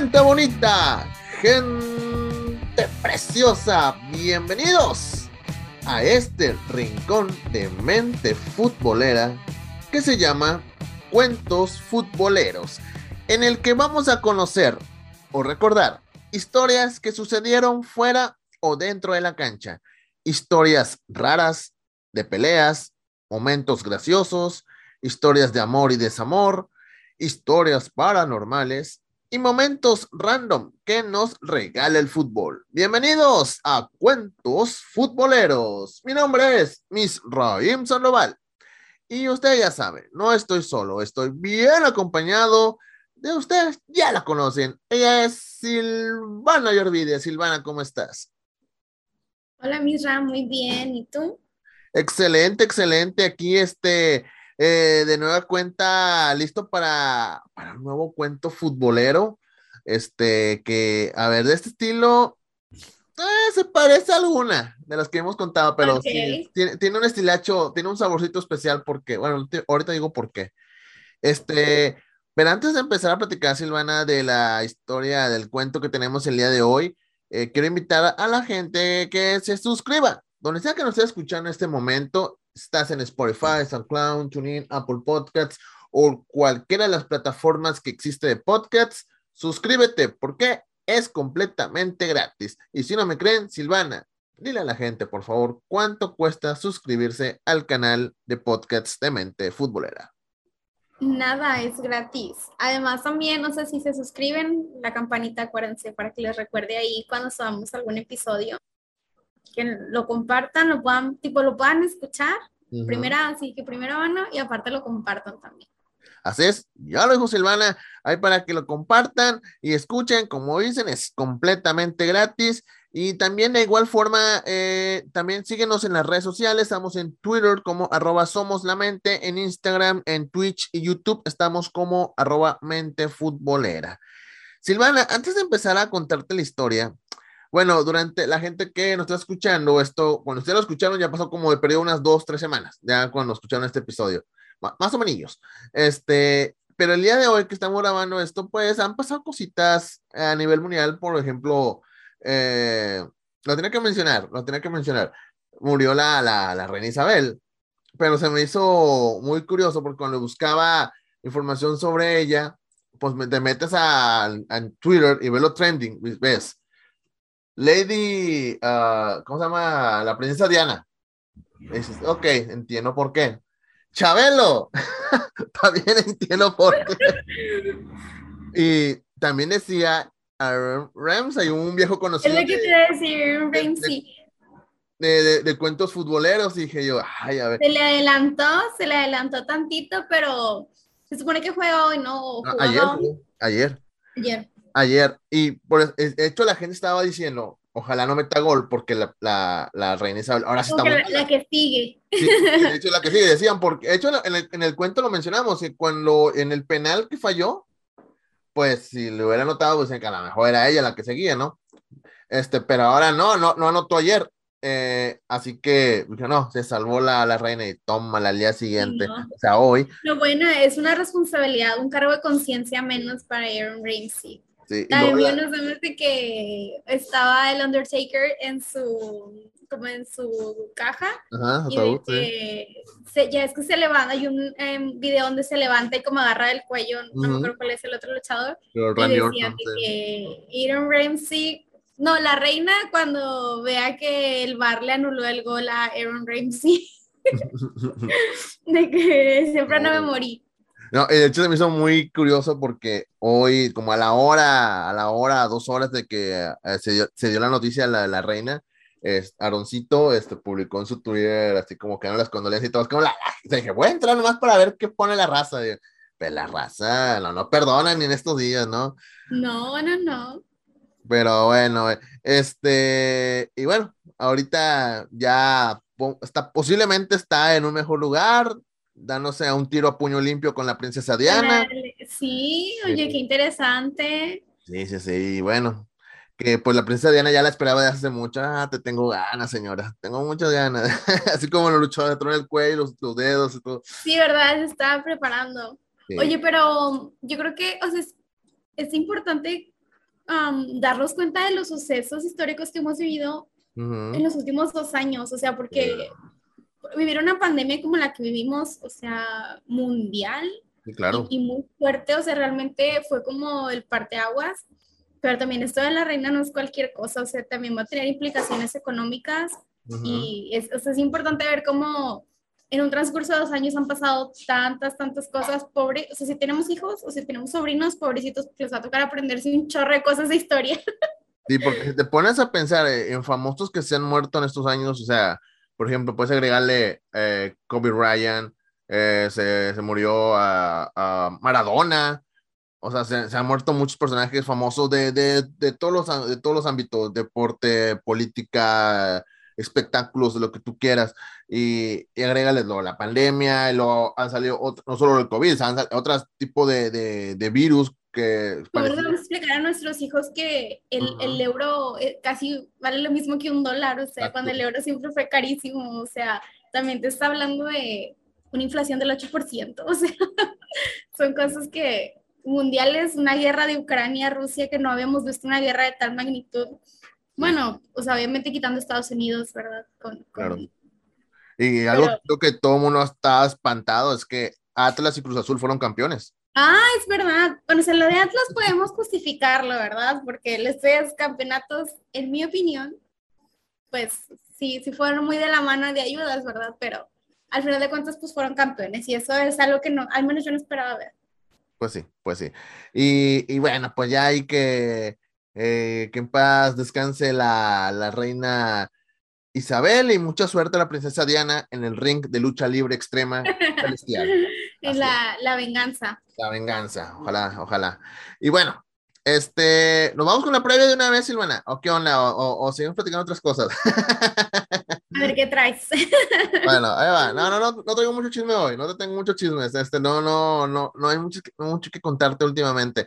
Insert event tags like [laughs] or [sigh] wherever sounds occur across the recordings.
Gente bonita, gente preciosa, bienvenidos a este rincón de mente futbolera que se llama Cuentos Futboleros, en el que vamos a conocer o recordar historias que sucedieron fuera o dentro de la cancha, historias raras, de peleas, momentos graciosos, historias de amor y desamor, historias paranormales y momentos random que nos regala el fútbol. Bienvenidos a Cuentos Futboleros. Mi nombre es Miss Raim Sandoval. Y usted ya sabe, no estoy solo, estoy bien acompañado de ustedes, ya la conocen. Ella es Silvana Yorvide. Silvana, ¿cómo estás? Hola, Misra, muy bien. ¿Y tú? Excelente, excelente. Aquí este, eh, de nueva cuenta, listo para, para un nuevo cuento futbolero. Este, que, a ver, de este estilo, eh, se parece a alguna de las que hemos contado, pero sí, tiene, tiene, un estilacho, tiene un saborcito especial porque, bueno, ahorita digo por qué. Este, pero antes de empezar a platicar, Silvana, de la historia del cuento que tenemos el día de hoy, eh, quiero invitar a la gente que se suscriba donde sea que nos esté escuchando en este momento, estás en Spotify, SoundCloud, TuneIn, Apple Podcasts o cualquiera de las plataformas que existe de podcasts, suscríbete porque es completamente gratis. Y si no me creen, Silvana, dile a la gente, por favor, cuánto cuesta suscribirse al canal de podcasts de Mente Futbolera. Nada, es gratis. Además, también, no sé si se suscriben, la campanita, acuérdense, para que les recuerde ahí cuando subamos algún episodio que lo compartan, lo puedan, tipo, lo puedan escuchar. Primera, así que primera mano y aparte lo compartan también. Así es, ya lo dijo Silvana, ahí para que lo compartan y escuchen, como dicen, es completamente gratis. Y también de igual forma, eh, también síguenos en las redes sociales, estamos en Twitter como arroba somos la mente, en Instagram, en Twitch y YouTube estamos como arroba mente futbolera. Silvana, antes de empezar a contarte la historia, bueno, durante la gente que nos está escuchando, esto, cuando ustedes lo escucharon, ya pasó como de periodo unas dos, tres semanas, ya cuando escucharon este episodio, más o menos. Este, pero el día de hoy que estamos grabando esto, pues han pasado cositas a nivel mundial, por ejemplo, eh, lo tenía que mencionar, lo tenía que mencionar. Murió la, la, la reina Isabel, pero se me hizo muy curioso porque cuando buscaba información sobre ella, pues te metes a, a Twitter y ves lo trending, ves Lady, uh, ¿cómo se llama? La princesa Diana. Dices, ok, entiendo por qué. Chabelo, [laughs] también entiendo por qué. Y también decía Ramsay, un viejo conocido. Es lo que te iba a decir, Ramsay. De, de, de, cuentos futboleros, dije yo, ay, a ver. Se le adelantó, se le adelantó tantito, pero se supone que juega hoy, ¿no? Ayer, ayer. Ayer ayer y por de hecho la gente estaba diciendo, ojalá no meta gol porque la, la, la reina Isabel ahora sí está la, la, que sigue. Sí, de [laughs] hecho la que sigue decían porque de hecho en el, en el cuento lo mencionamos que cuando en el penal que falló pues si le hubiera notado pues que a lo mejor era ella la que seguía, ¿no? Este, pero ahora no, no, no anotó ayer. Eh, así que no, se salvó la, la reina y toma al día siguiente, no. o sea, hoy. Lo bueno es una responsabilidad, un cargo de conciencia menos para Aaron Ramsey. Sí, También nos vemos de que estaba el Undertaker en su como en su caja Ajá, y de que se, ya es que se levanta, hay un eh, video donde se levanta y como agarra el cuello, no uh -huh. me acuerdo cuál es el otro luchador, Pero y decía Orton, que Aaron Ramsey, no, la reina cuando vea que el bar le anuló el gol a Aaron Ramsey, [laughs] [laughs] de que siempre no me morí. No, de hecho se me hizo muy curioso porque hoy, como a la hora, a la hora, a dos horas de que eh, se, dio, se, dio, la noticia de la, la, reina, es, Aaroncito este, publicó en su Twitter así como que no las condolencias y todo, como la, dije, voy a entrar nomás para ver qué pone la raza. Y, pero la raza, no, no perdonan en estos días, ¿no? No, no, no. Pero bueno, este, y bueno, ahorita ya está, posiblemente está en un mejor lugar, dándose a un tiro a puño limpio con la princesa Diana. Sí, oye, qué interesante. Sí, sí, sí, bueno, que pues la princesa Diana ya la esperaba desde hace mucho. Ah, te tengo ganas, señora, tengo muchas ganas. [laughs] Así como lo luchó de tronar el cuello, los, los, dedos y todo. Sí, verdad, se estaba preparando. Sí. Oye, pero yo creo que, o sea, es, es importante um, darnos cuenta de los sucesos históricos que hemos vivido en los últimos dos años, o sea, porque vivir una pandemia como la que vivimos, o sea, mundial. claro. Y, muy fuerte, o sea, realmente fue como el parteaguas, pero también esto de la reina no es cualquier cosa, o sea, también va a tener implicaciones económicas y es, o sea, es importante ver cómo en un transcurso de dos años han pasado tantas, tantas cosas, pobre, o sea, si tenemos hijos o si tenemos sobrinos, pobrecitos, les va a tocar aprenderse un chorro de cosas de historia. [laughs] Sí, porque si te pones a pensar eh, en famosos que se han muerto en estos años, o sea, por ejemplo, puedes agregarle eh, Kobe Ryan, eh, se, se, murió a, a, Maradona, o sea, se, han muerto muchos personajes famosos de, de, de, todos los, de todos los ámbitos, deporte, política, espectáculos, lo que tú quieras, y, y agrégales lo, la pandemia, y lo, han salido no solo el COVID, han salido otros tipos de, de, de virus que... Vamos a explicar a nuestros hijos que el, uh -huh. el, euro eh, casi vale lo mismo que un dólar, o sea, Exacto. cuando el euro siempre fue carísimo, o sea, también te está hablando de una inflación del 8%, [laughs] o sea, son cosas que mundiales, una guerra de Ucrania, Rusia, que no habíamos visto una guerra de tal magnitud. Bueno, o sea, obviamente quitando Estados Unidos, ¿verdad? Con, con... Claro. Y algo Pero... que todo mundo está espantado es que Atlas y Cruz Azul fueron campeones. Ah, es verdad. Bueno, o sea, lo de Atlas podemos justificarlo, ¿verdad? Porque los tres campeonatos, en mi opinión, pues sí, sí fueron muy de la mano de ayudas, ¿verdad? Pero al final de cuentas, pues fueron campeones y eso es algo que no, al menos yo no esperaba ver. Pues sí, pues sí. Y, y bueno, pues ya hay que, eh, que en paz descanse la, la reina Isabel y mucha suerte a la princesa Diana en el ring de lucha libre extrema [laughs] celestial. La, la, venganza. La venganza, ojalá, ojalá. Y bueno, este, nos vamos con la previa de una vez, Silvana. ¿O qué onda? ¿O, o, o seguimos platicando otras cosas? [laughs] A ver qué traes. [laughs] bueno, ahí va. No, no, no, no traigo mucho chisme hoy. No te tengo mucho chisme. Este, no, no, no, no hay mucho, mucho que contarte últimamente.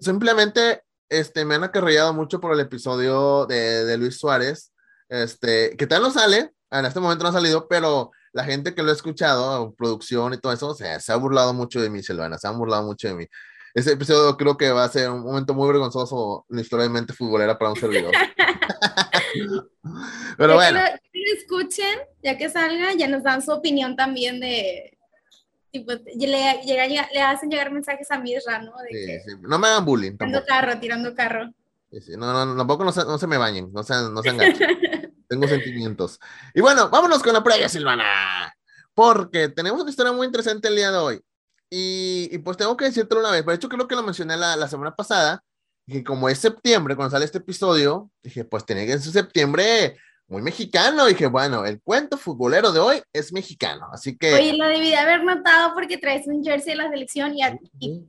Simplemente, este, me han acarreado mucho por el episodio de, de Luis Suárez este, que tal no sale, en este momento no ha salido, pero la gente que lo ha escuchado, producción y todo eso, o sea, se ha burlado mucho de mí, Silvana, se han burlado mucho de mí. Ese episodio creo que va a ser un momento muy vergonzoso en la historia de mente futbolera para un servidor. [laughs] pero bueno. Que lo escuchen, ya que salga, ya nos dan su opinión también de, tipo, le, llega, le hacen llegar mensajes a Misra, ¿no? De sí, que, sí. No me hagan bullying. Tirando Tampoco. carro, tirando carro. Sí. No, no, tampoco no se, no se me bañen, no se, no se enganchen. [laughs] Tengo sentimientos. Y bueno, vámonos con la previa, Silvana. Porque tenemos una historia muy interesante el día de hoy. Y, y pues tengo que decírtelo una vez. De hecho, creo que lo mencioné la, la semana pasada. Que como es septiembre, cuando sale este episodio, dije, pues tiene que ser septiembre muy mexicano. dije, bueno, el cuento futbolero de hoy es mexicano. Así que. Oye, lo debí de haber notado porque traes un jersey de la selección y, a, y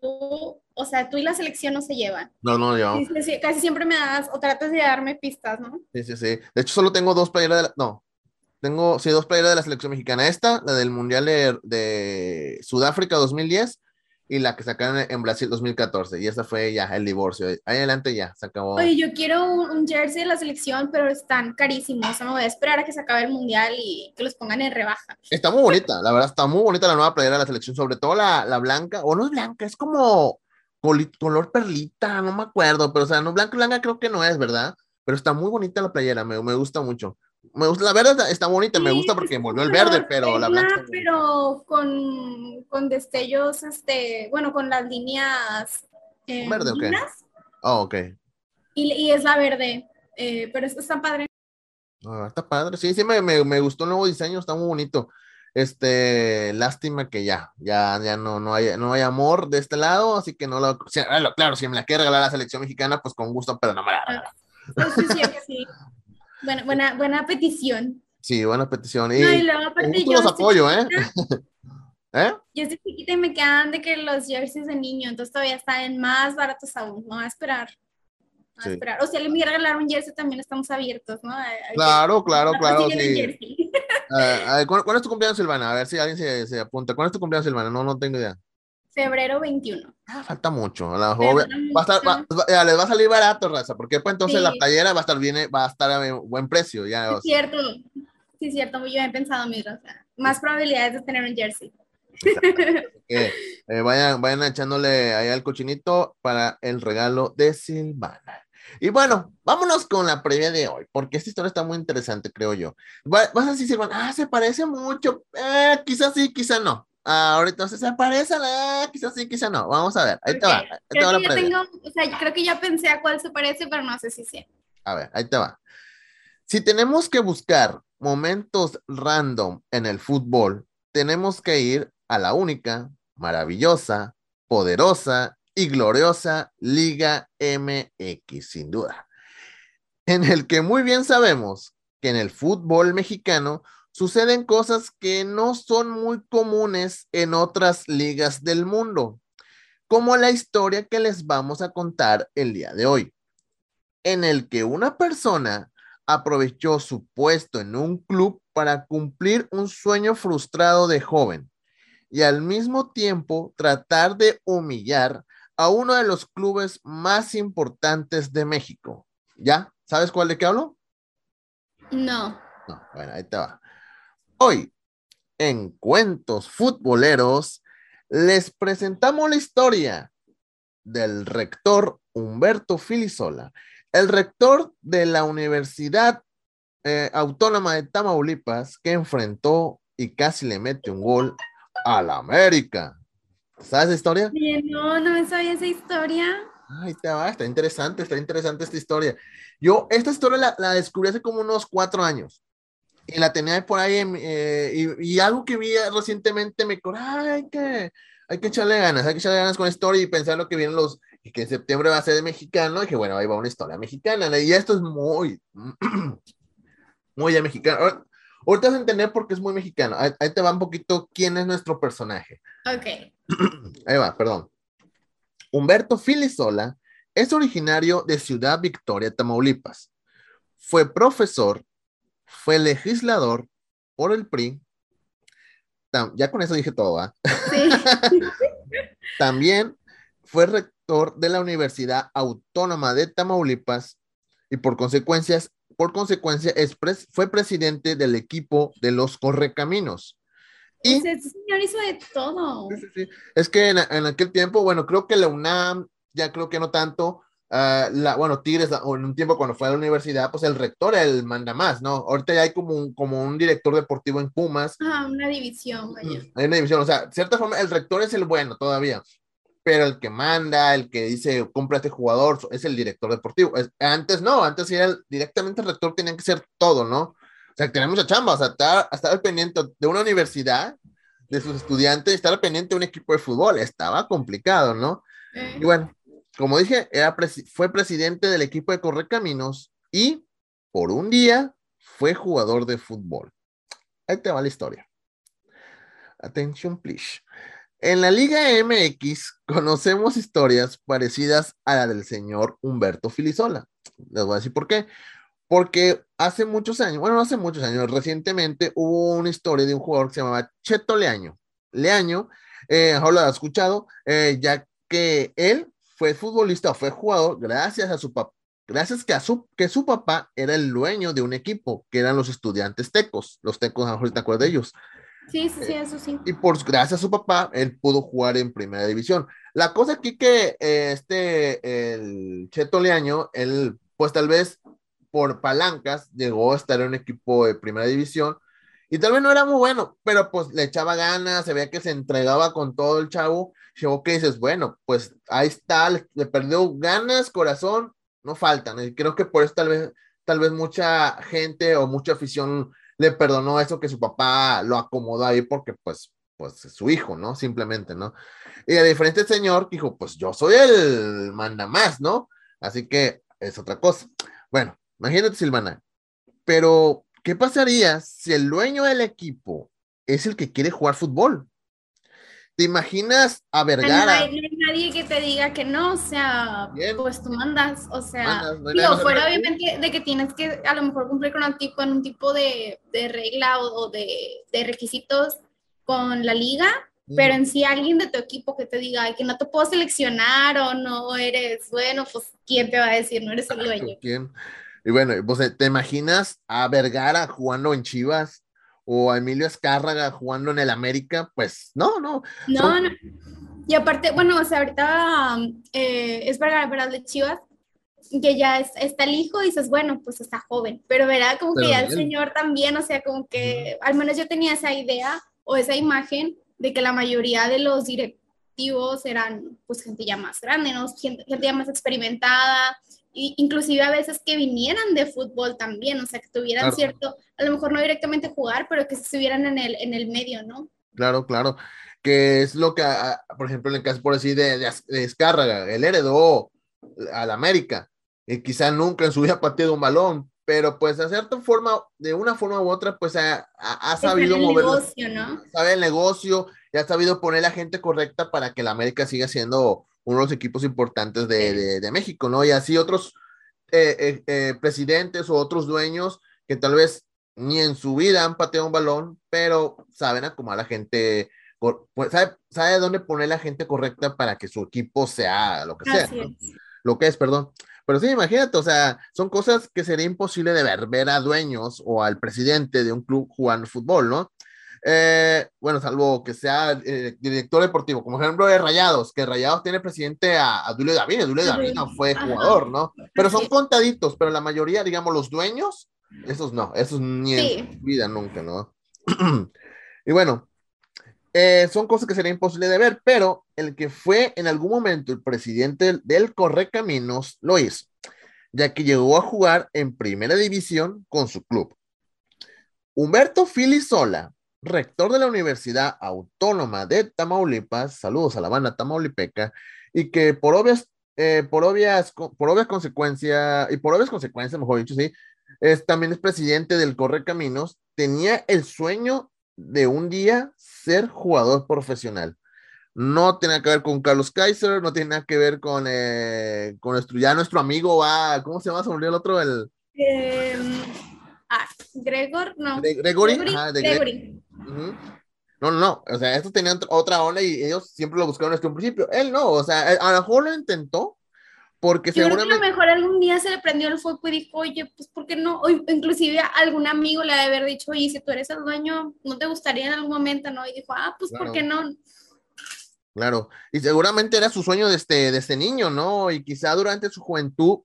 tú, o sea, tú y la selección no se llevan. No, no, sí, casi siempre me das o tratas de darme pistas, ¿no? Sí, sí, sí. De hecho, solo tengo dos playeras de la. No. Tengo, sí, dos playeras de la selección mexicana. Esta, la del Mundial de, de Sudáfrica 2010 y la que sacaron en Brasil 2014. Y esa fue ya el divorcio. Ahí adelante ya, se acabó. Oye, yo quiero un, un, jersey de la selección, pero están carísimos. O sea, me voy a esperar a que se acabe el mundial y que los pongan en rebaja. Está muy bonita, la verdad, está muy bonita la nueva playera de la selección, sobre todo la, la blanca, o no es blanca, es como color perlita, no me acuerdo, pero o sea, no blanca, blanca creo que no es, ¿verdad? Pero está muy bonita la playera, me, me gusta mucho. Me gusta, la verde está bonita, sí, me gusta porque volvió el verde, pero la blanca. Pero con, con destellos, este, bueno, con las líneas. Eh, ¿Verde o qué? Oh, ok. Y, y es la verde, eh, pero esto está padre. Oh, está padre, sí, sí, me, me, me, gustó el nuevo diseño, está muy bonito. Este, lástima que ya, ya, ya no, no hay, no hay amor de este lado, así que no lo, claro, si me la quiere regalar la selección mexicana, pues con gusto, pero no me la regala. Sí, sí, sí. [laughs] Buena, buena, buena petición. Sí, buena petición. Y, no, y luego, aparte, yo los apoyo, ¿eh? [laughs] ¿eh? Yo estoy chiquita y me quedan de que los jerseys de niño, entonces todavía están más baratos aún. No a esperar. No sí. a esperar. O si alguien quiere regalar un jersey, también estamos abiertos, ¿no? Claro, que, claro, claro. Sí. Uh, ¿cuándo, ¿Cuándo es tu cumpleaños, Silvana? A ver si alguien se, se apunta. ¿Cuándo es tu cumpleaños, Silvana? No, no tengo idea. Febrero 21. Ah, falta mucho. A la joven, va a estar, va, va, les va a salir barato, raza, porque pues entonces sí. la playera va a estar bien, va a estar a buen precio. Ya, es cierto, sí, es cierto, muy bien pensado, mi raza. Más probabilidades de tener un jersey. [laughs] Eh, vayan, vayan echándole ahí al cochinito para el regalo de Silvana. Y bueno, vámonos con la previa de hoy, porque esta historia está muy interesante, creo yo. vas a decir, Silvana, ah, se parece mucho, eh, quizás sí, quizás no. Ah, ahorita se parece, ah, quizás sí, quizás no. Vamos a ver, ahí te va. Ahí te va la previa. o sea, creo que ya pensé a cuál se parece, pero no sé si sí. A ver, ahí te va. Si tenemos que buscar momentos random en el fútbol, tenemos que ir a la única, maravillosa, poderosa y gloriosa Liga MX, sin duda, en el que muy bien sabemos que en el fútbol mexicano suceden cosas que no son muy comunes en otras ligas del mundo, como la historia que les vamos a contar el día de hoy, en el que una persona aprovechó su puesto en un club para cumplir un sueño frustrado de joven y al mismo tiempo tratar de humillar a uno de los clubes más importantes de México. ¿Ya? ¿Sabes cuál de qué hablo? No. No, bueno, ahí te va. Hoy, en Cuentos Futboleros, les presentamos la historia del rector Humberto Filisola, el rector de la Universidad eh, Autónoma de Tamaulipas, que enfrentó y casi le mete un gol a la América. ¿Sabes esa historia? no, no me sabía esa historia. Ay, te va, está interesante, está interesante esta historia. Yo esta historia la, descubrí hace como unos cuatro años y la tenía por ahí eh, y, algo que vi recientemente me dijo, ay, que, hay que echarle ganas, hay que echarle ganas con historia y pensar lo que vienen los, y que en septiembre va a ser de mexicano, y que bueno, ahí va una historia mexicana, y esto es muy, [clears throat] muy de mexicano. Ahorita vas a entender por qué es muy mexicano. Ahí, te va un poquito quién es nuestro personaje. Ok. [clears throat] Ahí va, perdón. Humberto Filisola es originario de Ciudad Victoria, Tamaulipas. Fue profesor, fue legislador por el PRI. Ya con eso dije todo, ¿ah? Sí. [laughs] También fue rector de la Universidad Autónoma de Tamaulipas y por consecuencias por consecuencia, fue presidente del equipo de los Correcaminos. Y, ese señor hizo de todo. Es que en, aquel tiempo, bueno, creo que la UNAM, ya creo que no tanto, ah, la, bueno, Tigres, en un tiempo cuando fue a la universidad, pues el rector, el manda más, ¿no? Ahorita ya hay como un, como un director deportivo en Pumas. Ah, una división, vaya. Hay una división, o sea, de cierta forma, el rector es el bueno todavía pero el que manda, el que dice compra este jugador, es el director deportivo. antes no, antes era directamente el rector, tenía que ser todo, ¿no? O sea, tenía mucha chamba, o sea, estar, estar pendiente de una universidad, de sus estudiantes, estar pendiente de un equipo de fútbol, estaba complicado, ¿no? Y bueno, como dije, era fue presidente del equipo de Correcaminos y por un día fue jugador de fútbol. Ahí te va la historia. Atención, please. En la Liga MX conocemos historias parecidas a la del señor Humberto Filisola. Les voy a decir por qué. Porque hace muchos años, bueno, no hace muchos años, recientemente hubo una historia de un jugador que se llamaba Cheto Leaño. Leaño, eh, lo ha escuchado, eh, ya que él fue futbolista, fue jugador gracias a su papá, gracias que, a su, que su papá era el dueño de un equipo, que eran los estudiantes tecos. Los tecos, ahorita acuerdo de ellos. Sí, sí, sí, eso sí. Y por gracias a su papá, él pudo jugar en primera división. La cosa aquí que eh, este, el Cheto Leaño, él, pues tal vez por palancas llegó a estar en un equipo de primera división y tal vez no era muy bueno, pero pues le echaba ganas, se veía que se entregaba con todo el chavo. Llegó que dices, bueno, pues ahí está, le, le perdió ganas, corazón, no faltan. Y creo que por eso tal vez, tal vez mucha gente o mucha afición le perdonó eso que su papá lo acomodó ahí porque pues, pues es su hijo, ¿no? Simplemente, ¿no? Y a diferente señor dijo, pues yo soy el manda más, ¿no? Así que es otra cosa. Bueno, imagínate, Silvana, pero ¿qué pasaría si el dueño del equipo es el que quiere jugar fútbol? ¿Te imaginas a Vergara? No hay, nadie que te diga que no, o sea, pues tú mandas, o sea, no fuera obviamente de que tienes que a lo mejor cumplir con un tipo, en un tipo de, de regla o, de, de, requisitos con la liga, pero en sí alguien de tu equipo que te diga que no te puedo seleccionar o no eres bueno, pues ¿quién te va a decir? No eres el [laughs] dueño. ¿Quién? Y bueno, pues, ¿te imaginas a Vergara jugando en Chivas? o a Emilio Escárraga jugando en el América, pues no, no. No, no. Y aparte, bueno, o sea, ahorita eh, es para verdad de Chivas, que ya está el hijo y dices, bueno, pues está joven, pero verá como que ya el señor también, o sea, como que al menos yo tenía esa idea o esa imagen de que la mayoría de los directivos eran pues gente ya más grande, ¿no? gente, ya más experimentada, inclusive a veces que vinieran de fútbol también, o sea, que tuvieran cierto, a lo mejor no directamente jugar, pero que estuvieran en el, en el medio, ¿no? Claro, claro, que es lo que, por ejemplo, en el caso, por decir, de, de, de Escárraga, él heredó al América, y quizá nunca en su vida ha pateado un balón, pero pues de cierta forma, de una forma u otra, pues ha, ha, sabido mover. negocio, ¿no? Sabe el negocio y ha sabido poner la gente correcta para que la América siga siendo uno de los equipos importantes de, de, México, ¿no? Y así otros eh, eh, eh, presidentes o otros dueños que tal vez ni en su vida han pateado un balón, pero saben acomodar a la gente, pues, sabe, sabe dónde poner la gente correcta para que su equipo sea lo que sea, lo que es, perdón. Pero sí, imagínate, o sea, son cosas que sería imposible de ver, ver a dueños o al presidente de un club jugando fútbol, ¿no? Eh, bueno, salvo que sea eh, director deportivo, como ejemplo de Rayados, que Rayados tiene presidente a, a Dulio David, Dulio David no fue jugador, ¿no? Pero son contaditos, pero la mayoría, digamos, los dueños, esos no, esos ni en vida nunca, ¿no? [clears throat] y bueno, eh, son cosas que sería imposible de ver, pero el que fue en algún momento el presidente del Correcaminos lo hizo, ya que llegó a jugar en primera división con su club. Humberto Filisola, rector de la Universidad Autónoma de Tamaulipas, saludos a la banda tamaulipeca, y que por obvias, eh, por obvias, por obvias consecuencias, y por obvias consecuencias, mejor dicho, sí, es, también es presidente del Correcaminos, tenía el sueño de un día ser jugador profesional. No tiene que ver con Carlos Kaiser, no tiene nada que ver con, eh, con nuestro, ya nuestro amigo, va, ¿cómo se llama? Se volvió el otro, el... Em, ah, Gregor, no. Gregory. Gregory. No, no, no, o sea, estos tenían otra onda y ellos siempre lo buscaron desde un principio. Él no, o sea, a lo mejor lo intentó, porque Yo seguramente... creo que a lo mejor algún día se le prendió el foco y dijo, oye, pues ¿por qué no? O inclusive algún amigo le ha de haber dicho, oye, si tú eres el dueño, ¿no te gustaría en algún momento, no? Y dijo, ah, pues ¿por qué no? Claro, y seguramente era su sueño de este, de este niño, ¿no? Y quizá durante su juventud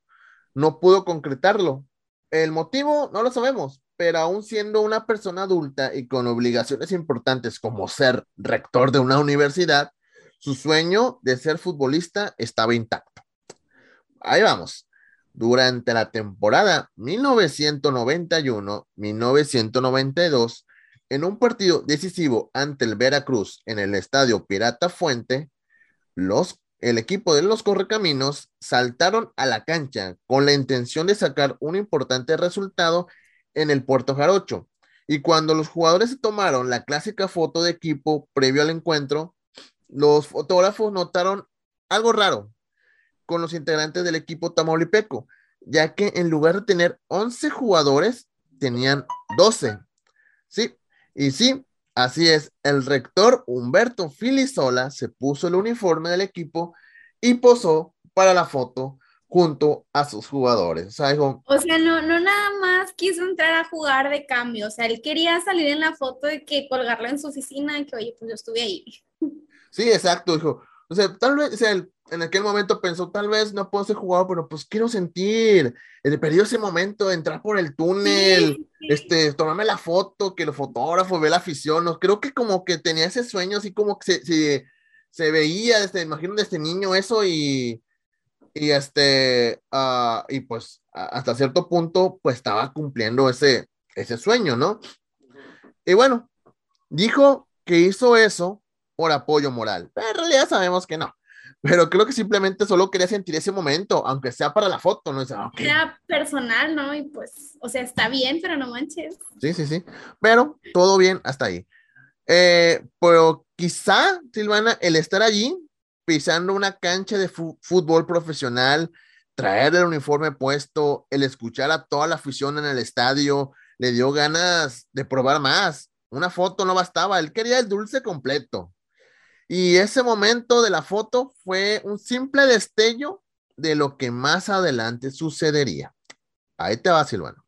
no pudo concretarlo. El motivo no lo sabemos, pero aún siendo una persona adulta y con obligaciones importantes como ser rector de una universidad, su sueño de ser futbolista estaba intacto ahí vamos. Durante la temporada 1991-1992, en un partido decisivo ante el Veracruz en el estadio Pirata Fuente, el equipo de los Correcaminos saltaron a la cancha con la intención de sacar un importante resultado en el Puerto Jarocho. Y cuando los jugadores se tomaron la clásica foto de equipo previo al encuentro, los fotógrafos notaron algo raro con los integrantes del equipo tamaulipeco, ya que en lugar de tener 11 jugadores, tenían 12. Sí, y sí, así es, el rector Humberto Filisola se puso el uniforme del equipo y posó para la foto junto a sus jugadores. O sea, no, no nada más quiso entrar a jugar de cambio, o sea, él quería salir en la foto de que colgarla en su oficina y que, oye, pues yo estuve ahí. [laughs] Sí, exacto, dijo. O sea, tal vez, o sea, en aquel momento pensó, tal vez no puedo ser jugador, pero pues quiero sentir, el perdió ese momento, entrar por el túnel, este, tomarme la foto, que el fotógrafo ve la afición, ¿no? creo que como que tenía ese sueño, así como que se, se, veía, este, imagino de este niño eso y, y este, uh, y pues hasta cierto punto, pues estaba cumpliendo ese, ese sueño, ¿no? Y bueno, dijo que hizo eso por apoyo moral, pero en realidad sabemos que no pero creo que simplemente solo quería sentir ese momento, aunque sea para la foto, ¿no? Sea, personal, ¿no? Y pues, o sea, está bien, pero no manches. Sí, sí, sí, pero todo bien hasta ahí. Eh, pero quizá, Silvana, el estar allí, pisando una cancha de fútbol profesional, traer el uniforme puesto, el escuchar a toda la afición en el estadio, le dio ganas de probar más. Una foto no bastaba, él quería el dulce completo. Y ese momento de la foto fue un simple destello de lo que más adelante sucedería. Ahí te va, Silvano.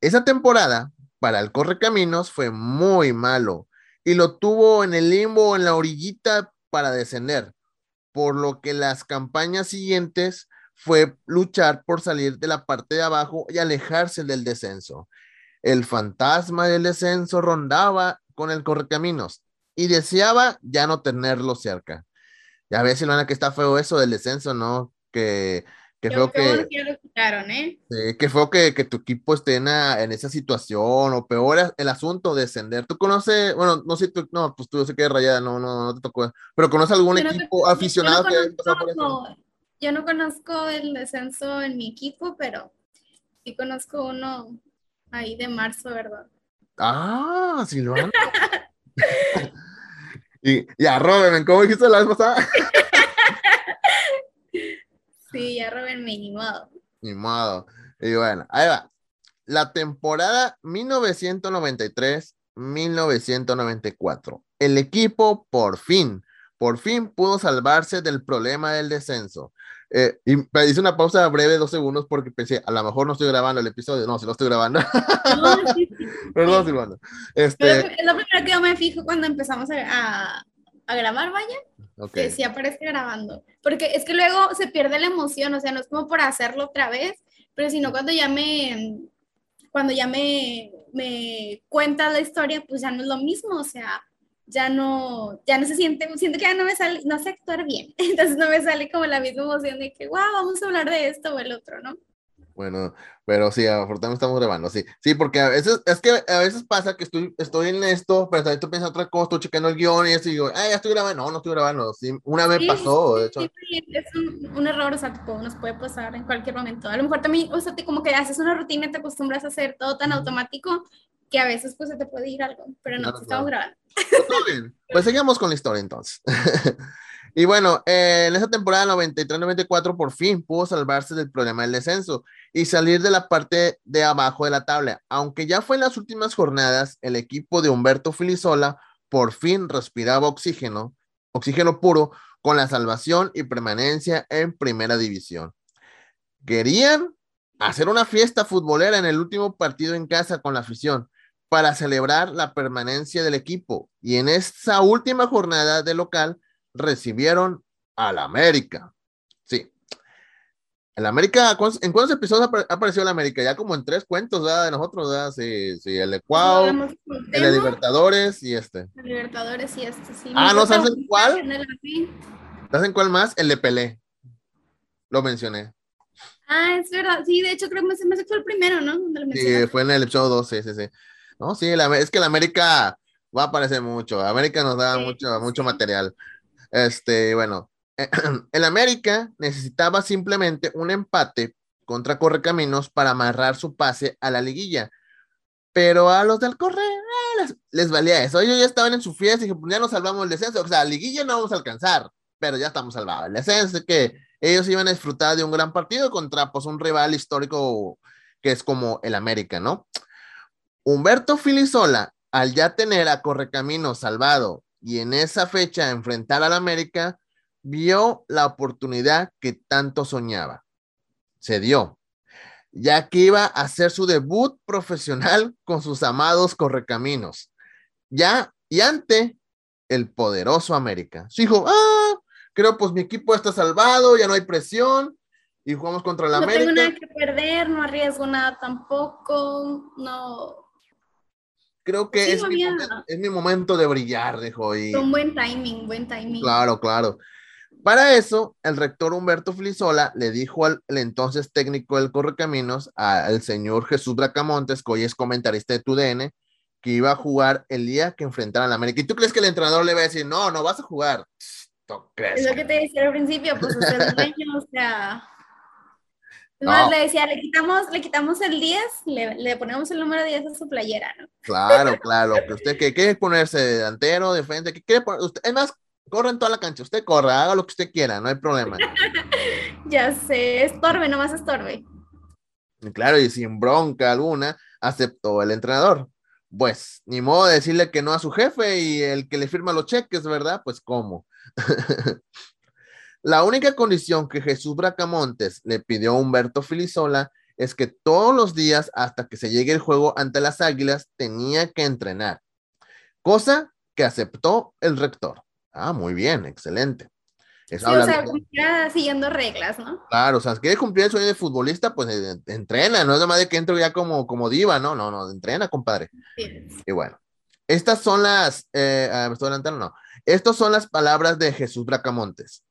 Esa temporada, para el Correcaminos fue muy malo y lo tuvo en el limbo, en la orillita para descender, por lo que las campañas siguientes fue luchar por salir de la parte de abajo y alejarse del descenso. El fantasma del descenso rondaba con el Correcaminos y deseaba ya no tenerlo cerca. Ya ves, Silvana, que está feo eso del descenso, ¿no? Que que fue que, ¿eh? que fue que, que, tu equipo esté en, en, esa situación, o peor el asunto de descender. ¿Tú conoces, bueno, no sé, tú, no, pues tú sé que rayada, no, no, no te tocó, pero ¿conoces algún equipo aficionado que Yo no conozco el descenso en mi equipo, pero sí conozco uno ahí de marzo, ¿verdad? Ah, Silvana. [laughs] [laughs] y Robin, ¿cómo dijiste la vez pasada? [laughs] Sí, ya Robin, ni modo. Ni modo. Y bueno, ahí va. La temporada 1993-1994. El equipo por fin, por fin pudo salvarse del problema del descenso. Eh, y me hice una pausa breve, dos segundos, porque pensé, a lo mejor no estoy grabando el episodio. No, si lo estoy grabando. [laughs] [laughs] No, sí, sí, Perdón, Silvana. Este... Es lo primero que yo me fijo cuando empezamos a, a grabar, vaya. Que sí aparece grabando. Porque es que luego se pierde la emoción, o sea, no es como por hacerlo otra vez, pero sino cuando ya me, cuando ya me, me cuentas la historia, pues ya no es lo mismo, o sea, ya no, ya no se siente, siento que ya no me sale, no sé actuar bien, [laughs] entonces no me sale como la misma emoción de que, wow, vamos a hablar de esto o el otro, ¿no? Bueno, pero sí, afortunadamente estamos grabando, sí. Sí, porque a veces, es que a veces pasa que estoy, estoy en esto, pero también estoy pensando otra cosa, estoy checando el guion y eso, y digo, ah, ya estoy grabando. No, no estoy grabando. Sí, una vez pasó, de hecho. Sí, es un, un, error, o sea, tipo, nos puede pasar en cualquier momento. A lo mejor también, o sea, te, como que haces una rutina te acostumbras a hacer todo tan automático que a veces pues se te puede ir algo, pero no, estamos grabando. Pues, bien. Pues seguimos con la historia entonces. [laughs] Y bueno, eh, en esa temporada 93-94 por fin pudo salvarse del problema del descenso y salir de la parte de abajo de la tabla. Aunque ya fue en las últimas jornadas, el equipo de Humberto Filisola por fin respiraba oxígeno, oxígeno puro, con la salvación y permanencia en primera división. Querían hacer una fiesta futbolera en el último partido en casa con la afición para celebrar la permanencia del equipo. Y en esa última jornada de local, recibieron al América. Sí. El América, ¿en cuántos episodios ha aparecido el América? Ya como en tres cuentos ¿verdad? de nosotros, ¿verdad? Sí, sí, el Ecuao, el de Libertadores y este. El Libertadores y este, sí. Ah, ¿no sabes cuál? ¿Sabes en cuál más? El de Pelé. Lo mencioné. Ah, es verdad. Sí, de hecho creo que me fue el primero, ¿no? Sí, fue en el episodio 2, sí, sí, sí. No, sí, es que el América va a aparecer mucho. América nos da mucho, mucho material. Este, bueno, [clears throat] el América necesitaba simplemente un empate contra Correcaminos para amarrar su pase a la liguilla. Pero a los del Corre eh, les, valía eso. Ellos ya estaban en su fiesta y dijeron, pues ya nos salvamos el descenso. O sea, la liguilla no vamos a alcanzar, pero ya estamos salvados. El descenso que ellos iban a disfrutar de un gran partido contra pues, un rival histórico que es como el América, ¿no? Humberto Filisola, al ya tener a Correcaminos salvado y en esa fecha enfrentar al América, vio la oportunidad que tanto soñaba. Se dio, ya que iba a hacer su debut profesional con sus amados correcaminos. Ya y ante el poderoso América. Su hijo, ah, creo pues mi equipo está salvado, ya no hay presión y jugamos contra el América. No tengo nada que perder, no arriesgo nada tampoco, no, creo que es, mi momento, de brillar, dijo. Y... Un buen timing, buen timing. Claro, claro. Para eso, el rector Humberto Flisola le dijo al entonces técnico del Correcaminos, al señor Jesús Bracamontes, que hoy es comentarista de TUDN, que iba a jugar el día que enfrentaran a la América. ¿Y tú crees que el entrenador le va a decir, no, no vas a jugar? crees? Es lo que te decía al principio, pues es el [laughs] dueño, o sea, no. le decía, le quitamos, le quitamos el 10, le, le, ponemos el número 10 a su playera, ¿no? Claro, [laughs] claro, que usted que quiere ponerse delantero, de frente, que quiere poner, usted, es más, corre en toda la cancha, usted corra, haga lo que usted quiera, no hay problema. [laughs] ya sé, estorbe, nomás estorbe. claro, y sin bronca alguna, aceptó el entrenador. Pues, ni modo de decirle que no a su jefe y el que le firma los cheques, ¿verdad? Pues, ¿cómo? [laughs] La única condición que Jesús Bracamontes le pidió a Humberto Filisola es que todos los días hasta que se llegue el juego ante las Águilas tenía que entrenar, cosa que aceptó el rector. Ah, muy bien, excelente. sí, o sea, siguiendo reglas, ¿no? Claro, o sea, si quiere cumplir el sueño de futbolista, pues eh, entrena, no es más de que entro ya como, como diva, no, no, no, entrena, compadre. Y bueno, estas son las, eh, me estoy adelantando, no, estas son las palabras de Jesús Bracamontes.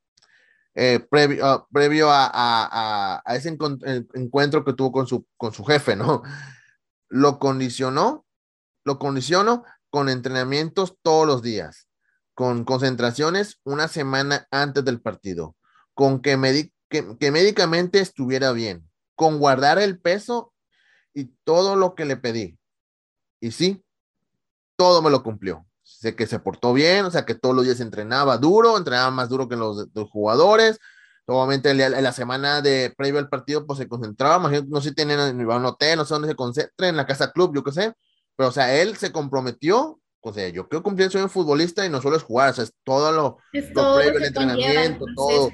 Eh, previo, ah, previo a, ese encuentro que tuvo con su, con su jefe, ¿no? [laughs] Lo condicionó, lo condicionó con entrenamientos todos los días, con concentraciones una semana antes del partido, con que, que, que médicamente estuviera bien, con guardar el peso y todo lo que le pedí. Y sí, todo me lo cumplió sé que se portó bien, o sea, que todos los días entrenaba duro, entrenaba más duro que los, jugadores. Obviamente en la semana de previo al partido, pues se concentraba, no sé si tienen en un hotel, no sé dónde se concentra, en la casa club, yo qué sé, pero o sea, él se comprometió, o sea, yo quiero cumplir soy un futbolista y no solo es jugar, o sea, es todo lo, previo, el entrenamiento, todo.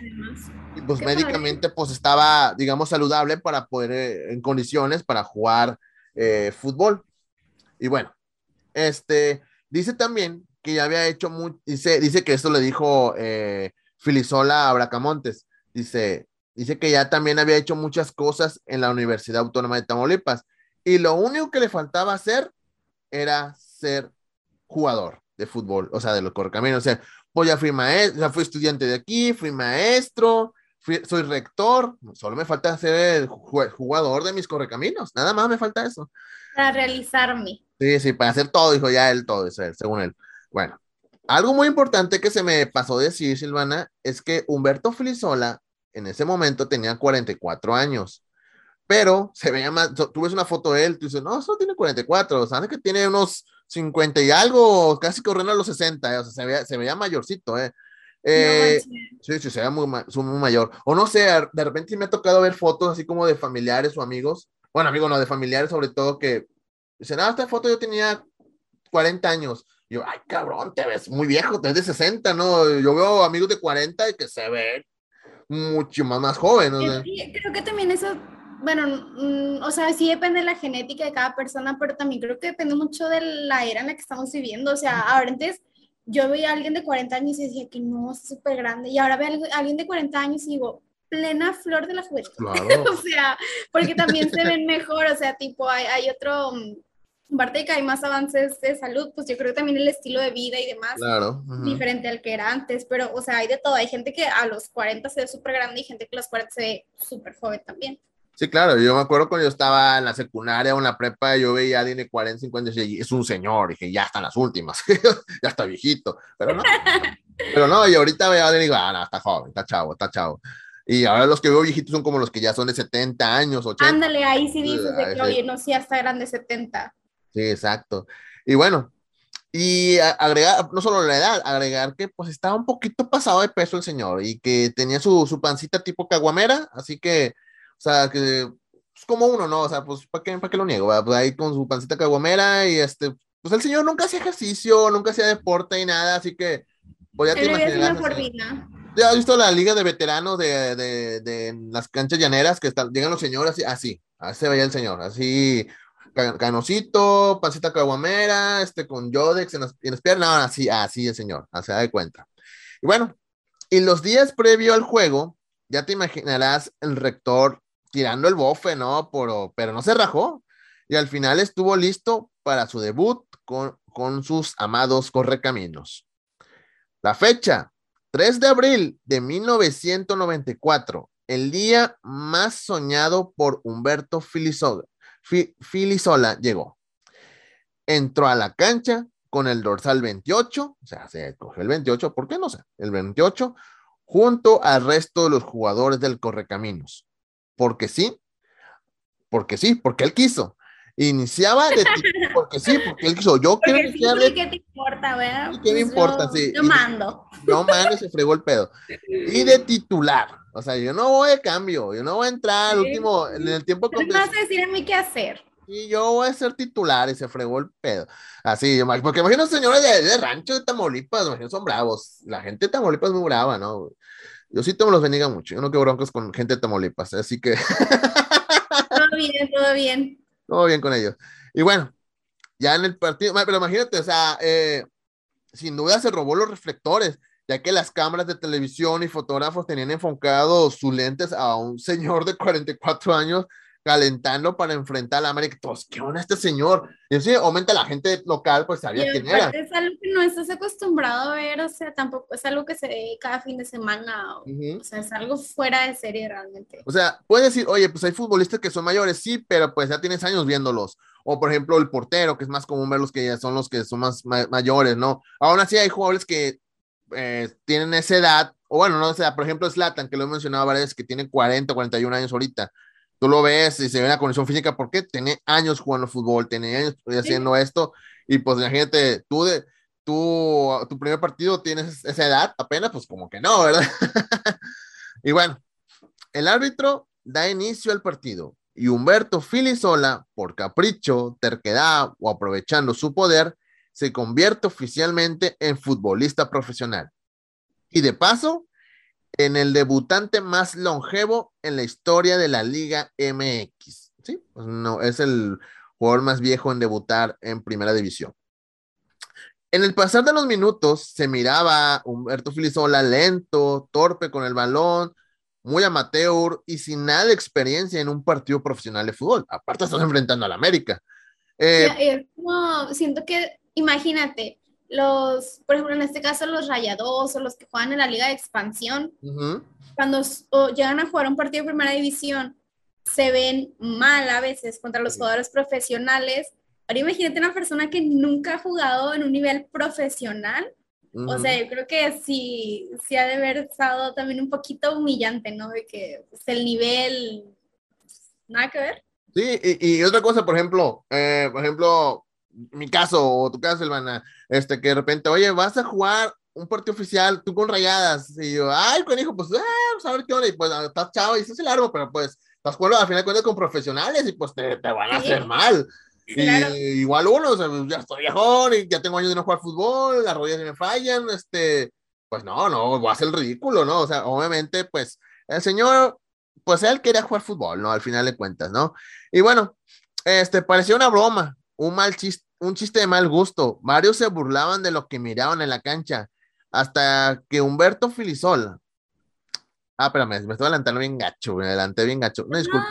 Y pues médicamente, pues estaba, digamos, saludable para poder, eh, en condiciones para jugar eh, fútbol. Y bueno, este, Dice también que ya había hecho, dice, dice que esto le dijo eh, Filisola a Bracamontes, dice, dice que ya también había hecho muchas cosas en la Universidad Autónoma de Tamaulipas y lo único que le faltaba hacer era ser jugador de fútbol, o sea, de los correcaminos, o sea, pues ya fui maestro, ya fui estudiante de aquí, fui maestro, soy rector, solo me falta ser el jugador de mis correcaminos, nada más me falta eso. Para realizarme. Sí, sí, para hacer todo, dijo ya él todo, según él. Bueno, algo muy importante que se me pasó decir, Silvana, es que Humberto Filisola en ese momento tenía 44 años, pero se veía más, tú ves una foto de él, tú dices, no, solo tiene 44, sabes que tiene unos 50 y algo, casi corriendo a los 60, eh, o sea, se veía, se veía mayorcito, ¿eh? eh sí, sí, se veía muy, muy mayor. O no sé, de repente me ha tocado ver fotos así como de familiares o amigos, bueno, amigos no, de familiares sobre todo que Dicen, ah, esta foto yo tenía 40 años. yo, ay, cabrón, te ves muy viejo, te ves de 60, ¿no? Yo veo amigos de 40 y que se ven mucho más, más jóvenes. creo que también eso, bueno, mm, o sea, sí depende de la genética de cada persona, pero también creo que depende mucho de la era en la que estamos viviendo. O sea, ahora antes yo veía a alguien de 40 años y decía que no, es súper grande. Y ahora veo a alguien de 40 años y digo, plena flor de la juventud. [laughs] o sea, porque también se ven mejor, o sea, tipo, hay, hay otro mm, aparte de que hay más avances de salud, pues yo creo que también el estilo de vida y demás, claro, diferente al que era antes, pero o sea, hay de todo, hay gente que a los 40 se ve súper grande y gente que a los 40 se ve súper joven también. Sí, claro, yo me acuerdo cuando yo estaba en la secundaria o en la prepa, yo veía a alguien de 40, 50 y es un señor, y dije, ya están las últimas, [laughs] ya está viejito, pero no, [laughs] pero no, y ahorita veo a alguien y digo, ah, no, está joven, está chavo, está chavo. Y ahora los que veo viejitos son como los que ya son de 70 años, 80. Ándale, ahí sí dices de que, oye, no, sí, hasta eran de 70. Sí, exacto. Y bueno, y agregar, no solo la edad, agregar que pues estaba un poquito pasado de peso el señor y que tenía su, su pancita tipo caguamera, así que, o sea, que es pues, como uno, ¿no? O sea, pues, ¿para qué, para qué lo niego? Pues ahí con su pancita caguamera y este, pues el señor nunca hacía ejercicio, nunca hacía deporte y nada, así que, pues ya te imaginas. ¿Ya has visto la liga de veteranos de, de, de, las canchas llaneras que están, llegan los señores así, así, así se veía el señor, así canosito, pancita caguamera, este, con Yodex en las, piernas, así, así el señor, se da de cuenta. Y bueno, y los días previo al juego, ya te imaginarás el rector tirando el bofe, ¿no? Pero, pero no se rajó. Y al final estuvo listo para su debut con, con sus amados correcaminos. La fecha, 3 de abril de 1994, el día más soñado por Humberto Filisoga Filisola llegó. Entró a la cancha con el dorsal 28, o sea, se cogió el 28, ¿por qué no sé? El 28, junto al resto de los jugadores del Correcaminos. Porque sí, porque sí, porque él quiso. Iniciaba de [laughs] porque sí, porque él quiso. Yo quiero iniciar. ¿Qué te importa, verdad? ¿Qué me pues importa? sí. Yo mando. Yo mando y se fregó el pedo. Y de titular. O sea, yo no voy a cambio, yo no voy a entrar al último, en el tiempo completo. No vas a decir a mí qué hacer. Y yo voy a ser titular y se fregó el pedo. Así, porque imagino señores de, de, rancho de Tamaulipas, imagino son bravos. La gente de Tamaulipas es muy brava, ¿no? Yo sí te me los bendiga mucho. Yo no quiero broncos con gente de Tamaulipas, así que. Todo bien, todo bien. Todo bien con ellos. Y bueno, ya en el partido, pero imagínate, o sea, eh, sin duda se robó los reflectores, ya que las cámaras de televisión y fotógrafos tenían enfocados sus lentes a un señor de 44 años calentando para enfrentar a la América. Todos, ¿qué onda este señor? Y así aumenta la gente local, pues sabía quién era. Es algo que no estás acostumbrado a ver, o sea, tampoco es algo que se ve cada fin de semana, o, sea, es algo fuera de serie realmente. O sea, puedes decir, oye, pues hay futbolistas que son mayores, sí, pero pues ya tienes años viéndolos. O por ejemplo, el portero, que es más común verlos que ya son los que son más mayores, ¿no? Aún así hay jugadores que eh, tienen esa edad, o bueno, no sé, por ejemplo, Slatan, que lo he mencionado varias veces, que tiene 40 o 41 años ahorita tú lo ves y se ve la condición física porque tiene años jugando fútbol, tiene años haciendo esto y pues imagínate, tú de tú, tu primer partido tienes esa edad apenas, pues como que no, ¿verdad? [laughs] y bueno, el árbitro da inicio al partido y Humberto Filisola, por capricho, terquedad o aprovechando su poder, se convierte oficialmente en futbolista profesional. Y de paso, en el debutante más longevo en la historia de la Liga MX. Sí, pues no, es el jugador más viejo en debutar en primera división. En el pasar de los minutos se miraba Humberto Filisola lento, torpe con el balón, muy amateur y sin nada de experiencia en un partido profesional de fútbol. Aparte estás enfrentando al América. Eh, siento que, imagínate, los, por ejemplo, en este caso los rayados o los que juegan en la liga de expansión, cuando llegan a jugar un partido de primera división, se ven mal a veces contra los jugadores profesionales. Ahora imagínate una persona que nunca ha jugado en un nivel profesional. O sea, yo creo que sí, sí ha de haber estado también un poquito humillante, ¿no? De que pues, el nivel, nada que ver. Sí, y, y otra cosa, por ejemplo, eh, por ejemplo, mi caso o tu caso, Silvana, este, que de repente, oye, vas a jugar un partido oficial, tú con rayadas, y yo, ay, hijo, pues, eh, pues a ver qué onda, y pues estás chavo y eso es largo, pero pues estás jugando al final de cuentas con profesionales y pues te, te van a hacer mal. Y igual uno, o sea, ya estoy viejón y ya tengo años de no jugar fútbol, las rodillas me fallan, este, pues no, no, va a ser ridículo, ¿no? O sea, obviamente, pues el señor, pues él quería jugar fútbol, ¿no? Al final de cuentas, ¿no? Y bueno, este, pareció una broma, un mal chiste un chiste de mal gusto. Varios se burlaban de lo que miraban en la cancha, hasta que Humberto Filisol. Ah, espérame, me estoy adelantando bien gacho, me adelanté bien gacho. No, disculpe.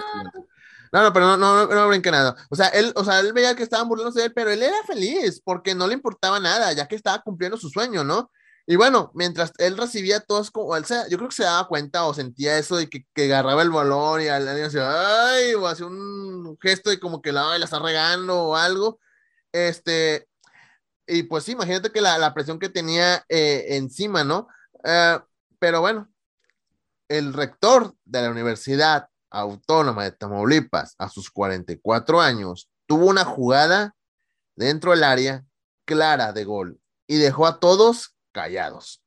No, no, pero no, no, no, brinque nada. O sea, él, o sea, él veía que estaban burlándose de él, pero él era feliz porque no le importaba nada, ya que estaba cumpliendo su sueño, ¿no? Y bueno, mientras él recibía todos, como, él se, yo creo que se daba cuenta o sentía eso de que, que agarraba el balón y al decía, ay, o hacía un gesto de como que la, la está regando o algo. Este, y pues imagínate que la, presión que tenía eh, encima, ¿no? Eh, pero bueno, el rector de la Universidad Autónoma de Tamaulipas, a sus 44 años, tuvo una jugada dentro del área clara de gol y dejó a todos callados.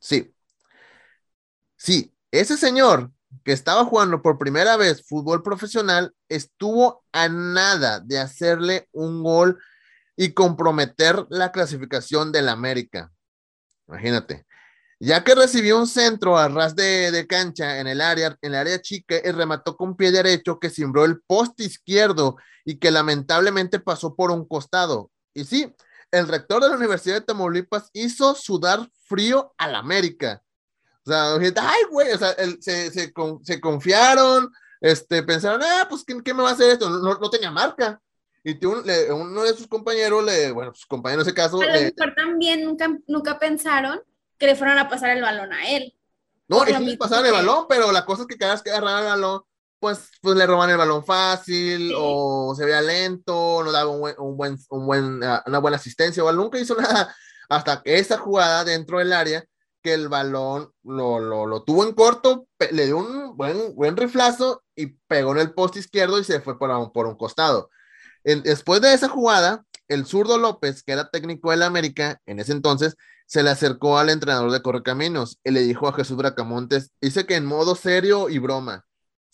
Sí. Sí, ese señor que estaba jugando por primera vez fútbol profesional estuvo a nada de hacerle un gol y comprometer la clasificación del América. Imagínate. Ya que recibió un centro a ras de, cancha en el área, en el área chica, y remató con pie derecho que cimbró el poste izquierdo y que lamentablemente pasó por un costado. Y sí, el rector de la Universidad de Tamaulipas hizo sudar frío al América. O sea, ay, güey, o sea, se, se, confiaron, este, pensaron, ah, pues, ¿qué, me va a hacer esto? no tenía marca. Y uno de sus compañeros, le, bueno, sus compañeros en ese caso. Lo mejor también nunca, nunca pensaron que le fueran a pasar el balón a él. No, es que pasaron el balón, pero la cosa es que cada vez que agarraban el balón, pues, pues le roban el balón fácil, o se veía lento, no daba un buen, un buen, un buen, ah, una buena asistencia, o nunca hizo [laughs] nada hasta que esa jugada dentro del área, que el balón lo, lo, lo tuvo en corto, le dio un buen, buen riflazo y pegó en el poste izquierdo y se fue por, por un costado después de esa jugada, el zurdo López, que era técnico del América en ese entonces, se le acercó al entrenador de Correcaminos y le dijo a Jesús Bracamontes, dice que en modo serio y broma,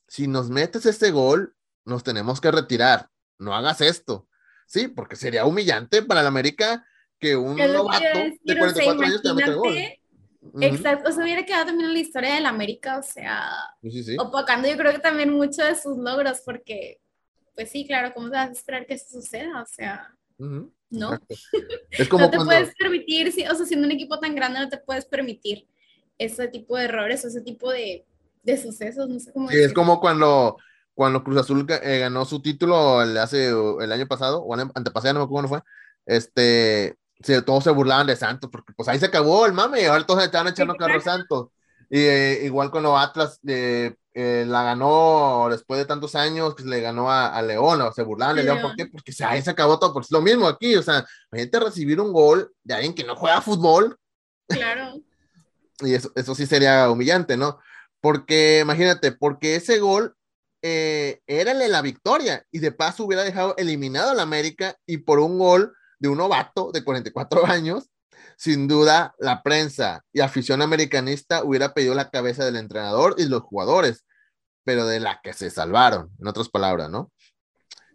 si nos metes este gol, nos tenemos que retirar, no hagas esto. Sí, porque sería humillante para el América que un novato de 44 años te gol. Exacto, o sea, hubiera quedado también en la historia del América, o sea, opacando yo creo que también mucho de sus logros, porque pues sí, claro, ¿cómo vas a esperar que eso suceda? O sea, no. exacto. [laughs] Es como no te cuando, puedes permitir, sí, o sea, siendo un equipo tan grande, no te puedes permitir ese tipo de errores o ese tipo de, de sucesos, no sé cómo sí, es como cuando, cuando Cruz Azul eh, ganó su título el, hace, el año pasado, o antepasado, no me acuerdo cuándo fue, este, se- todos se burlaban de Santos, porque pues ahí se acabó el mame, y ahora todos estaban echando Sí, carro a claro. Santos. Y eh, igual cuando Atlas eh, eh, la ganó después de tantos años, que le ganó a, a León, o se burlaban de Sí, León. ¿por qué? Porque se- ahí se acabó todo, pues es lo mismo aquí, o sea, imagínate recibir un gol de alguien que no juega fútbol, Claro, [laughs] y eso, eso sí sería humillante, ¿no? Porque, imagínate, porque ese gol eh, era la victoria y de paso hubiera dejado eliminado al América y por un gol de un novato de 44 [laughs] años, sin duda la prensa y afición americanista hubiera pedido la cabeza del entrenador y los jugadores, pero de la que se salvaron, en otras palabras, ¿no?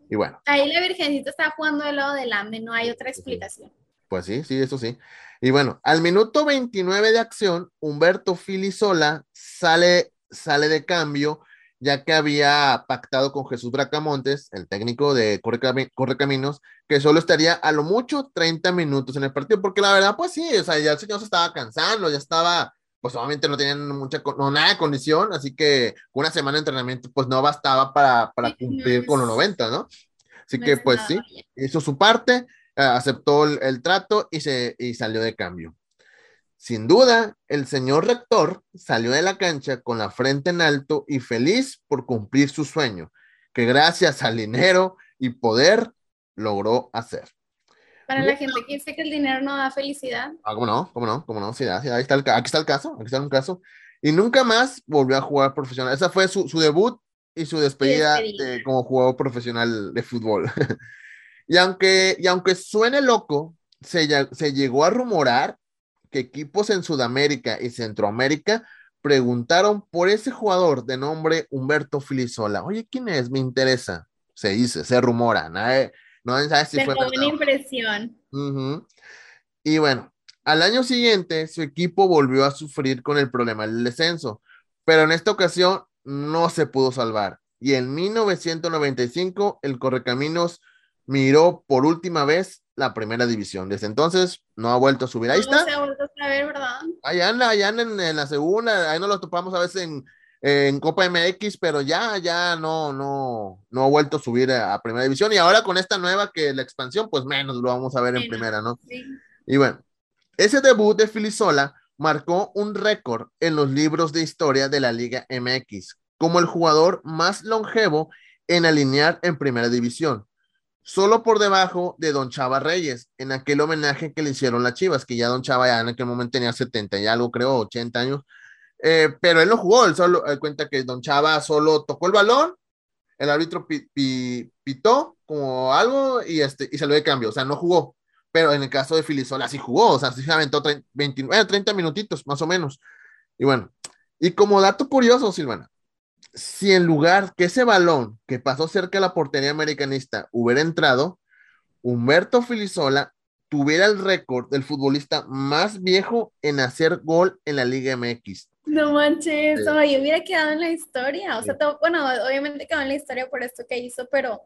Y bueno, ahí la Virgencita está jugando del lado del AME, no hay otra explicación. Pues sí, sí, eso sí. Y bueno, al minuto 29 de acción, Humberto Filisola sale, sale de cambio, ya que había pactado con Jesús Bracamontes, el técnico de Correcami- Correcaminos, que solo estaría a lo mucho 30 minutos en el partido, porque la verdad, pues sí, o sea, ya el señor se estaba cansando, ya estaba, pues obviamente no tenían mucha, no, nada de condición, así que una semana de entrenamiento, pues no bastaba para, para cumplir no con los es- 90, ¿no? Así no que, es pues sí, hizo su parte, eh, aceptó el, el trato y, se, y salió de cambio. Sin duda, el señor rector salió de la cancha con la frente en alto y feliz por cumplir su sueño, que gracias al dinero y poder logró hacer. Para la gente que dice que el dinero no da felicidad, Ah, ¿cómo no? ¿Cómo no? ¿Cómo no? Sí, ah, sí, ahí está el, aquí está el caso, aquí está un caso. Y nunca más volvió a jugar profesional. Esa fue su, su debut y su despedida, de- como jugador profesional de fútbol. [laughs] y, aunque, y aunque suene loco, se, se llegó a rumorar que equipos en Sudamérica y Centroamérica preguntaron por ese jugador de nombre Humberto Filisola. Oye, ¿quién es? Me interesa. Se dice, se rumora. Nadie, no sabe si dejó fue una verdad no. impresión. Ujú. Y bueno, al año siguiente su equipo volvió a sufrir con el problema del descenso, pero en esta ocasión no se pudo salvar. Y en 1995 el Correcaminos miró por última vez la primera división. Desde entonces no ha vuelto a subir. Ahí No está. se ha vuelto a saber, ¿verdad? Ahí anda, allá anda en, en la segunda, ahí nos lo topamos a veces en, en Copa MX, pero ya, ya no, no, no ha vuelto a subir a, a primera división. Y ahora con esta nueva que la expansión, pues menos lo vamos a ver en primera, ¿no? Sí. Y bueno, ese debut de Filisola marcó un récord en los libros de historia de la Liga MX, como el jugador más longevo en alinear en primera división, solo por debajo de Don Chava Reyes, en aquel homenaje que le hicieron las Chivas, que ya Don Chava ya en aquel momento tenía 70 y algo, creo, 80 años, eh, pero él no jugó, él solo, él cuenta que Don Chava solo tocó el balón, el árbitro pi- pi- pitó como algo y, este, y salió de cambio, o sea, no jugó. Pero en el caso de Filisola sí jugó, o sea, sí se aventó 30, 29, 30 minutitos, más o menos. Y bueno, y como dato curioso, Silvana, si en lugar que ese balón que pasó cerca de la portería americanista hubiera entrado, Humberto Filisola tuviera el récord del futbolista más viejo en hacer gol en la Liga MX. No manches, no, yo hubiera quedado en la historia. O sea, Sí. to- bueno, obviamente quedó en la historia por esto que hizo, pero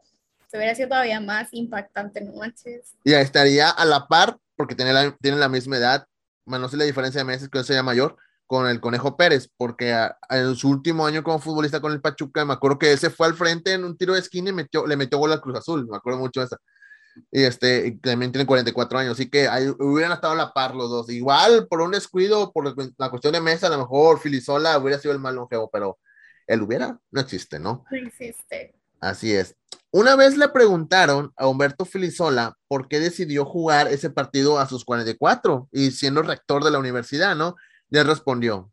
se hubiera sido todavía más impactante, no manches. Y estaría a la par, porque tiene la, tiene la misma edad, más no sé la diferencia de meses, que sea mayor, con el Conejo Pérez, porque a- a- en su último año como futbolista con el Pachuca, me acuerdo que él se fue al frente en un tiro de esquina y metió, le metió gol al Cruz Azul, me acuerdo mucho de esa. Y este, también tiene 44 años, así que ahí hubieran estado a la par los dos. Igual, por un descuido, por la cuestión de mesa, a lo mejor Filisola hubiera sido el más longevo, pero él hubiera, no existe, ¿no? No existe. Así es. Una vez le preguntaron a Humberto Filisola por qué decidió jugar ese partido a sus 44 y siendo rector de la universidad, ¿no? Él respondió,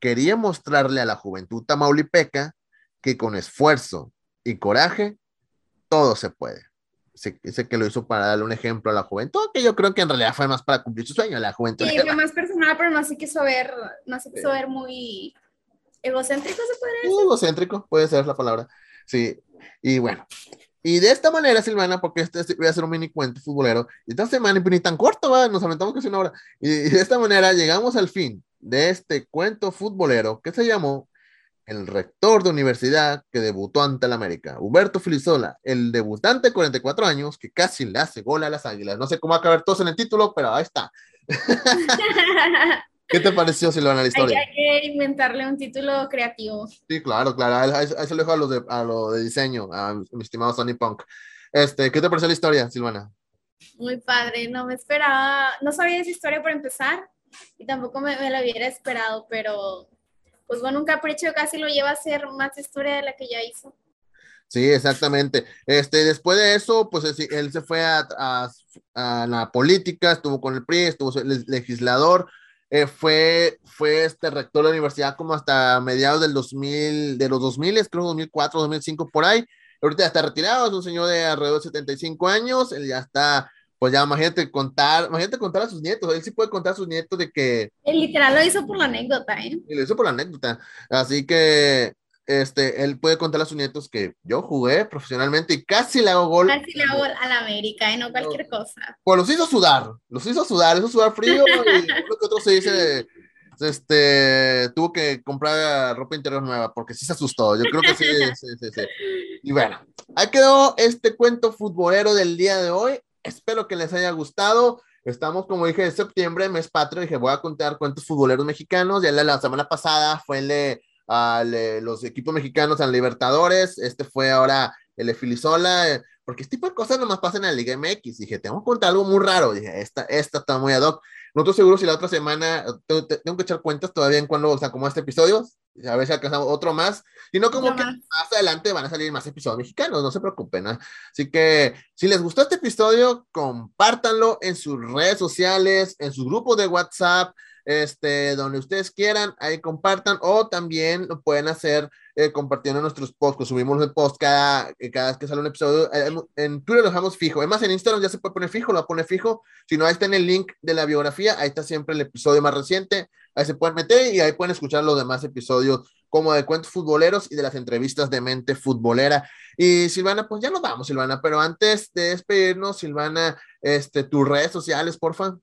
quería mostrarle a la juventud tamaulipeca que con esfuerzo y coraje todo se puede. Dice que lo hizo para darle un ejemplo a la juventud, que yo creo que en realidad fue más para cumplir su sueño, la juventud. Sí, fue más personal, pero no se quiso ver, no se quiso ver muy egocéntrico, se podría decir. egocéntrico, puede ser la palabra. Sí, y bueno. Y de esta manera, Silvana, porque este es- voy a hacer un mini cuento futbolero, y esta semana ni tan corto, ¿va? nos aventamos casi una hora. Y, y de esta manera llegamos al fin de este cuento futbolero que se llamó el rector de universidad que debutó ante el América, Huberto Filisola, el debutante de 44 años que casi le hace gol a las águilas. No sé cómo va a caber todos en el título, pero ahí está. [laughs] ¿Qué te pareció, Silvana, la historia? Hay, que inventarle un título creativo. Sí, claro, claro. Se lo dejo a lo, de, a lo de diseño, a mi estimado Sonny Punk. Este, ¿Qué te pareció la historia, Silvana? Muy padre, no me esperaba, no sabía esa historia por empezar y tampoco me, me la hubiera esperado, pero pues bueno, un capricho casi lo lleva a ser más historia de la que ya hizo. Sí, exactamente. Este, después de eso, pues él, se fue a, a, la política, estuvo con el PRI, estuvo legislador, eh, fue, fue este rector de la universidad como hasta mediados del 2000, de los 2000, creo 2004, 2005, por ahí. Ahorita ya está retirado, es un señor de alrededor de 75 años, él ya está pues ya imagínate contar, imagínate contar a sus nietos, él sí puede contar a sus nietos de que... Él literal lo hizo por la anécdota, ¿eh? Y lo hizo por la anécdota, así que este, él puede contar a sus nietos que yo jugué profesionalmente y casi le hago gol. Casi le hago gol a la América y no cualquier cosa. Pues los hizo sudar, los hizo sudar, hizo sudar frío y lo que otro se dice, este, tuvo que comprar ropa interior nueva porque sí se asustó, yo creo que sí, sí, sí, sí. Y bueno, ahí quedó este cuento futbolero del día de hoy. Espero que les haya gustado. Estamos, como dije, en septiembre, mes patrio. Dije, voy a contar cuentos futboleros mexicanos. Ya la, semana pasada fue el de, los equipos mexicanos a Libertadores. Este fue ahora el de Filisola. Eh, porque este tipo de cosas nomás pasan en la Liga MX. Dije, tengo que contar algo muy raro. Dije, esta, esta está muy ad hoc. No estoy seguro si la otra semana tengo, que echar cuentas todavía en cuando, o sea, como este episodio, a ver si alcanzamos otro más, y no como que más. adelante van a salir más episodios mexicanos, no se preocupen, Así que si les gustó este episodio, compártanlo en sus redes sociales, en sus grupos de WhatsApp, este, donde ustedes quieran, ahí compartan, o también lo pueden hacer eh, compartiendo nuestros posts, subimos el post cada, eh, cada vez que sale un episodio, eh, en, Twitter lo dejamos fijo, además en Instagram ya se puede poner fijo, lo pone fijo, si no, ahí está en el link de la biografía, ahí está siempre el episodio más reciente, ahí se pueden meter y ahí pueden escuchar los demás episodios como de cuentos futboleros y de las entrevistas de mente futbolera. Y Silvana, pues ya nos vamos, Silvana, pero antes de despedirnos, Silvana, este, tus redes sociales, porfa.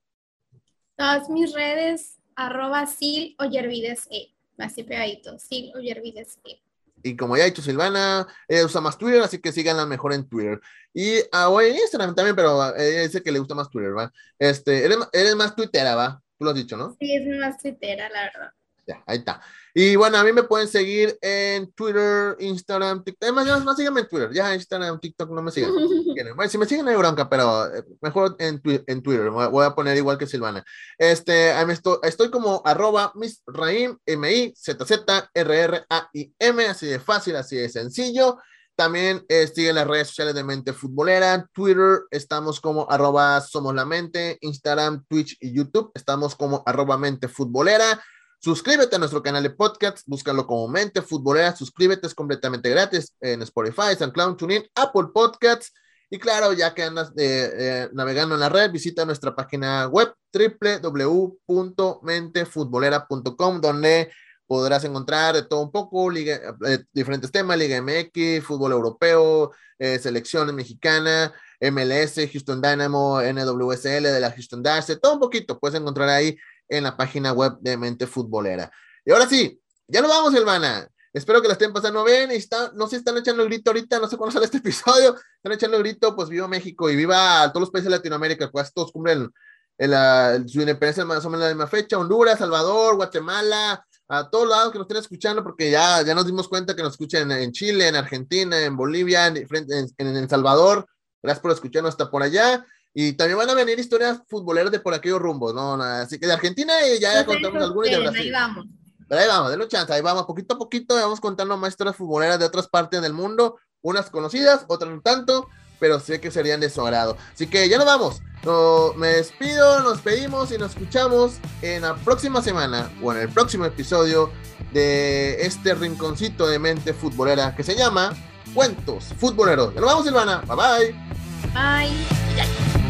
Todas mis redes, arroba sil o yervides e, así pegadito, sil o yervides e. Y como ya ha dicho Silvana, ella usa más Twitter, así que síganla mejor en Twitter. Y ah, en Instagram también, pero ella dice que le gusta más Twitter, ¿va? Este, eres, eres más tuitera, ¿va? Tú lo has dicho, ¿no? Sí, es más tuitera, la verdad. Ya, ahí está. Y bueno, a mí me pueden seguir en Twitter, Instagram, TikTok. Además, no, síganme en Twitter. Ya Instagram, TikTok no me sigan. bueno, si me siguen hay bronca, pero eh, mejor en, en Twitter. Voy a poner igual que Silvana. Este, estoy, estoy como arroba misraim, M-I-Z-Z-R-R-A-I-M. Así de fácil, así de sencillo. También eh, siguen las redes sociales de Mente Futbolera, Twitter, estamos como arroba Somos la Mente, Instagram, Twitch y YouTube, estamos como arroba Mente Futbolera. Suscríbete a nuestro canal de podcast, búscalo como Mente Futbolera, suscríbete, es completamente gratis en Spotify, SoundCloud, TuneIn, Apple Podcasts. Y claro, ya que andas eh, eh, navegando en la red, visita nuestra página web www.mentefutbolera.com, donde podrás encontrar todo un poco, eh, diferentes temas, Liga MX, fútbol europeo, selección mexicana, MLS, Houston Dynamo, NWSL de la Houston Dash, todo un poquito, puedes encontrar ahí en la página web de Mente Futbolera. Y ahora sí, ya nos vamos, hermana. Espero que la estén pasando bien. Está, no sé si están echando el grito ahorita, no sé cuándo sale este [laughs] episodio. Están echando el grito, pues viva México y viva todos los países de Latinoamérica, pues todos cumplen su independencia más o menos la misma fecha. Honduras, Salvador, Guatemala, a todos lados que nos estén escuchando, porque ya, ya nos dimos cuenta que nos escuchan en Chile, en Argentina, en Bolivia, en, en, en Salvador. Gracias por escucharnos hasta por allá. Y también van a venir historias futboleras de por aquellos rumbos, ¿no? Así que de Argentina ya, ya contamos algunas y de Brasil. Ahí vamos. Pero ahí vamos, denle chance, ahí vamos, poquito a poquito, vamos contando más historias futboleras de otras partes del mundo, unas conocidas, otras no tanto, pero sé que serían de su agrado. Así que ya nos vamos. No, me despido, nos pedimos y nos escuchamos en la próxima semana o en el próximo episodio de este rinconcito de mente futbolera que se llama Cuentos Futboleros. Ya nos vamos, Silvana. Bye bye. Bye.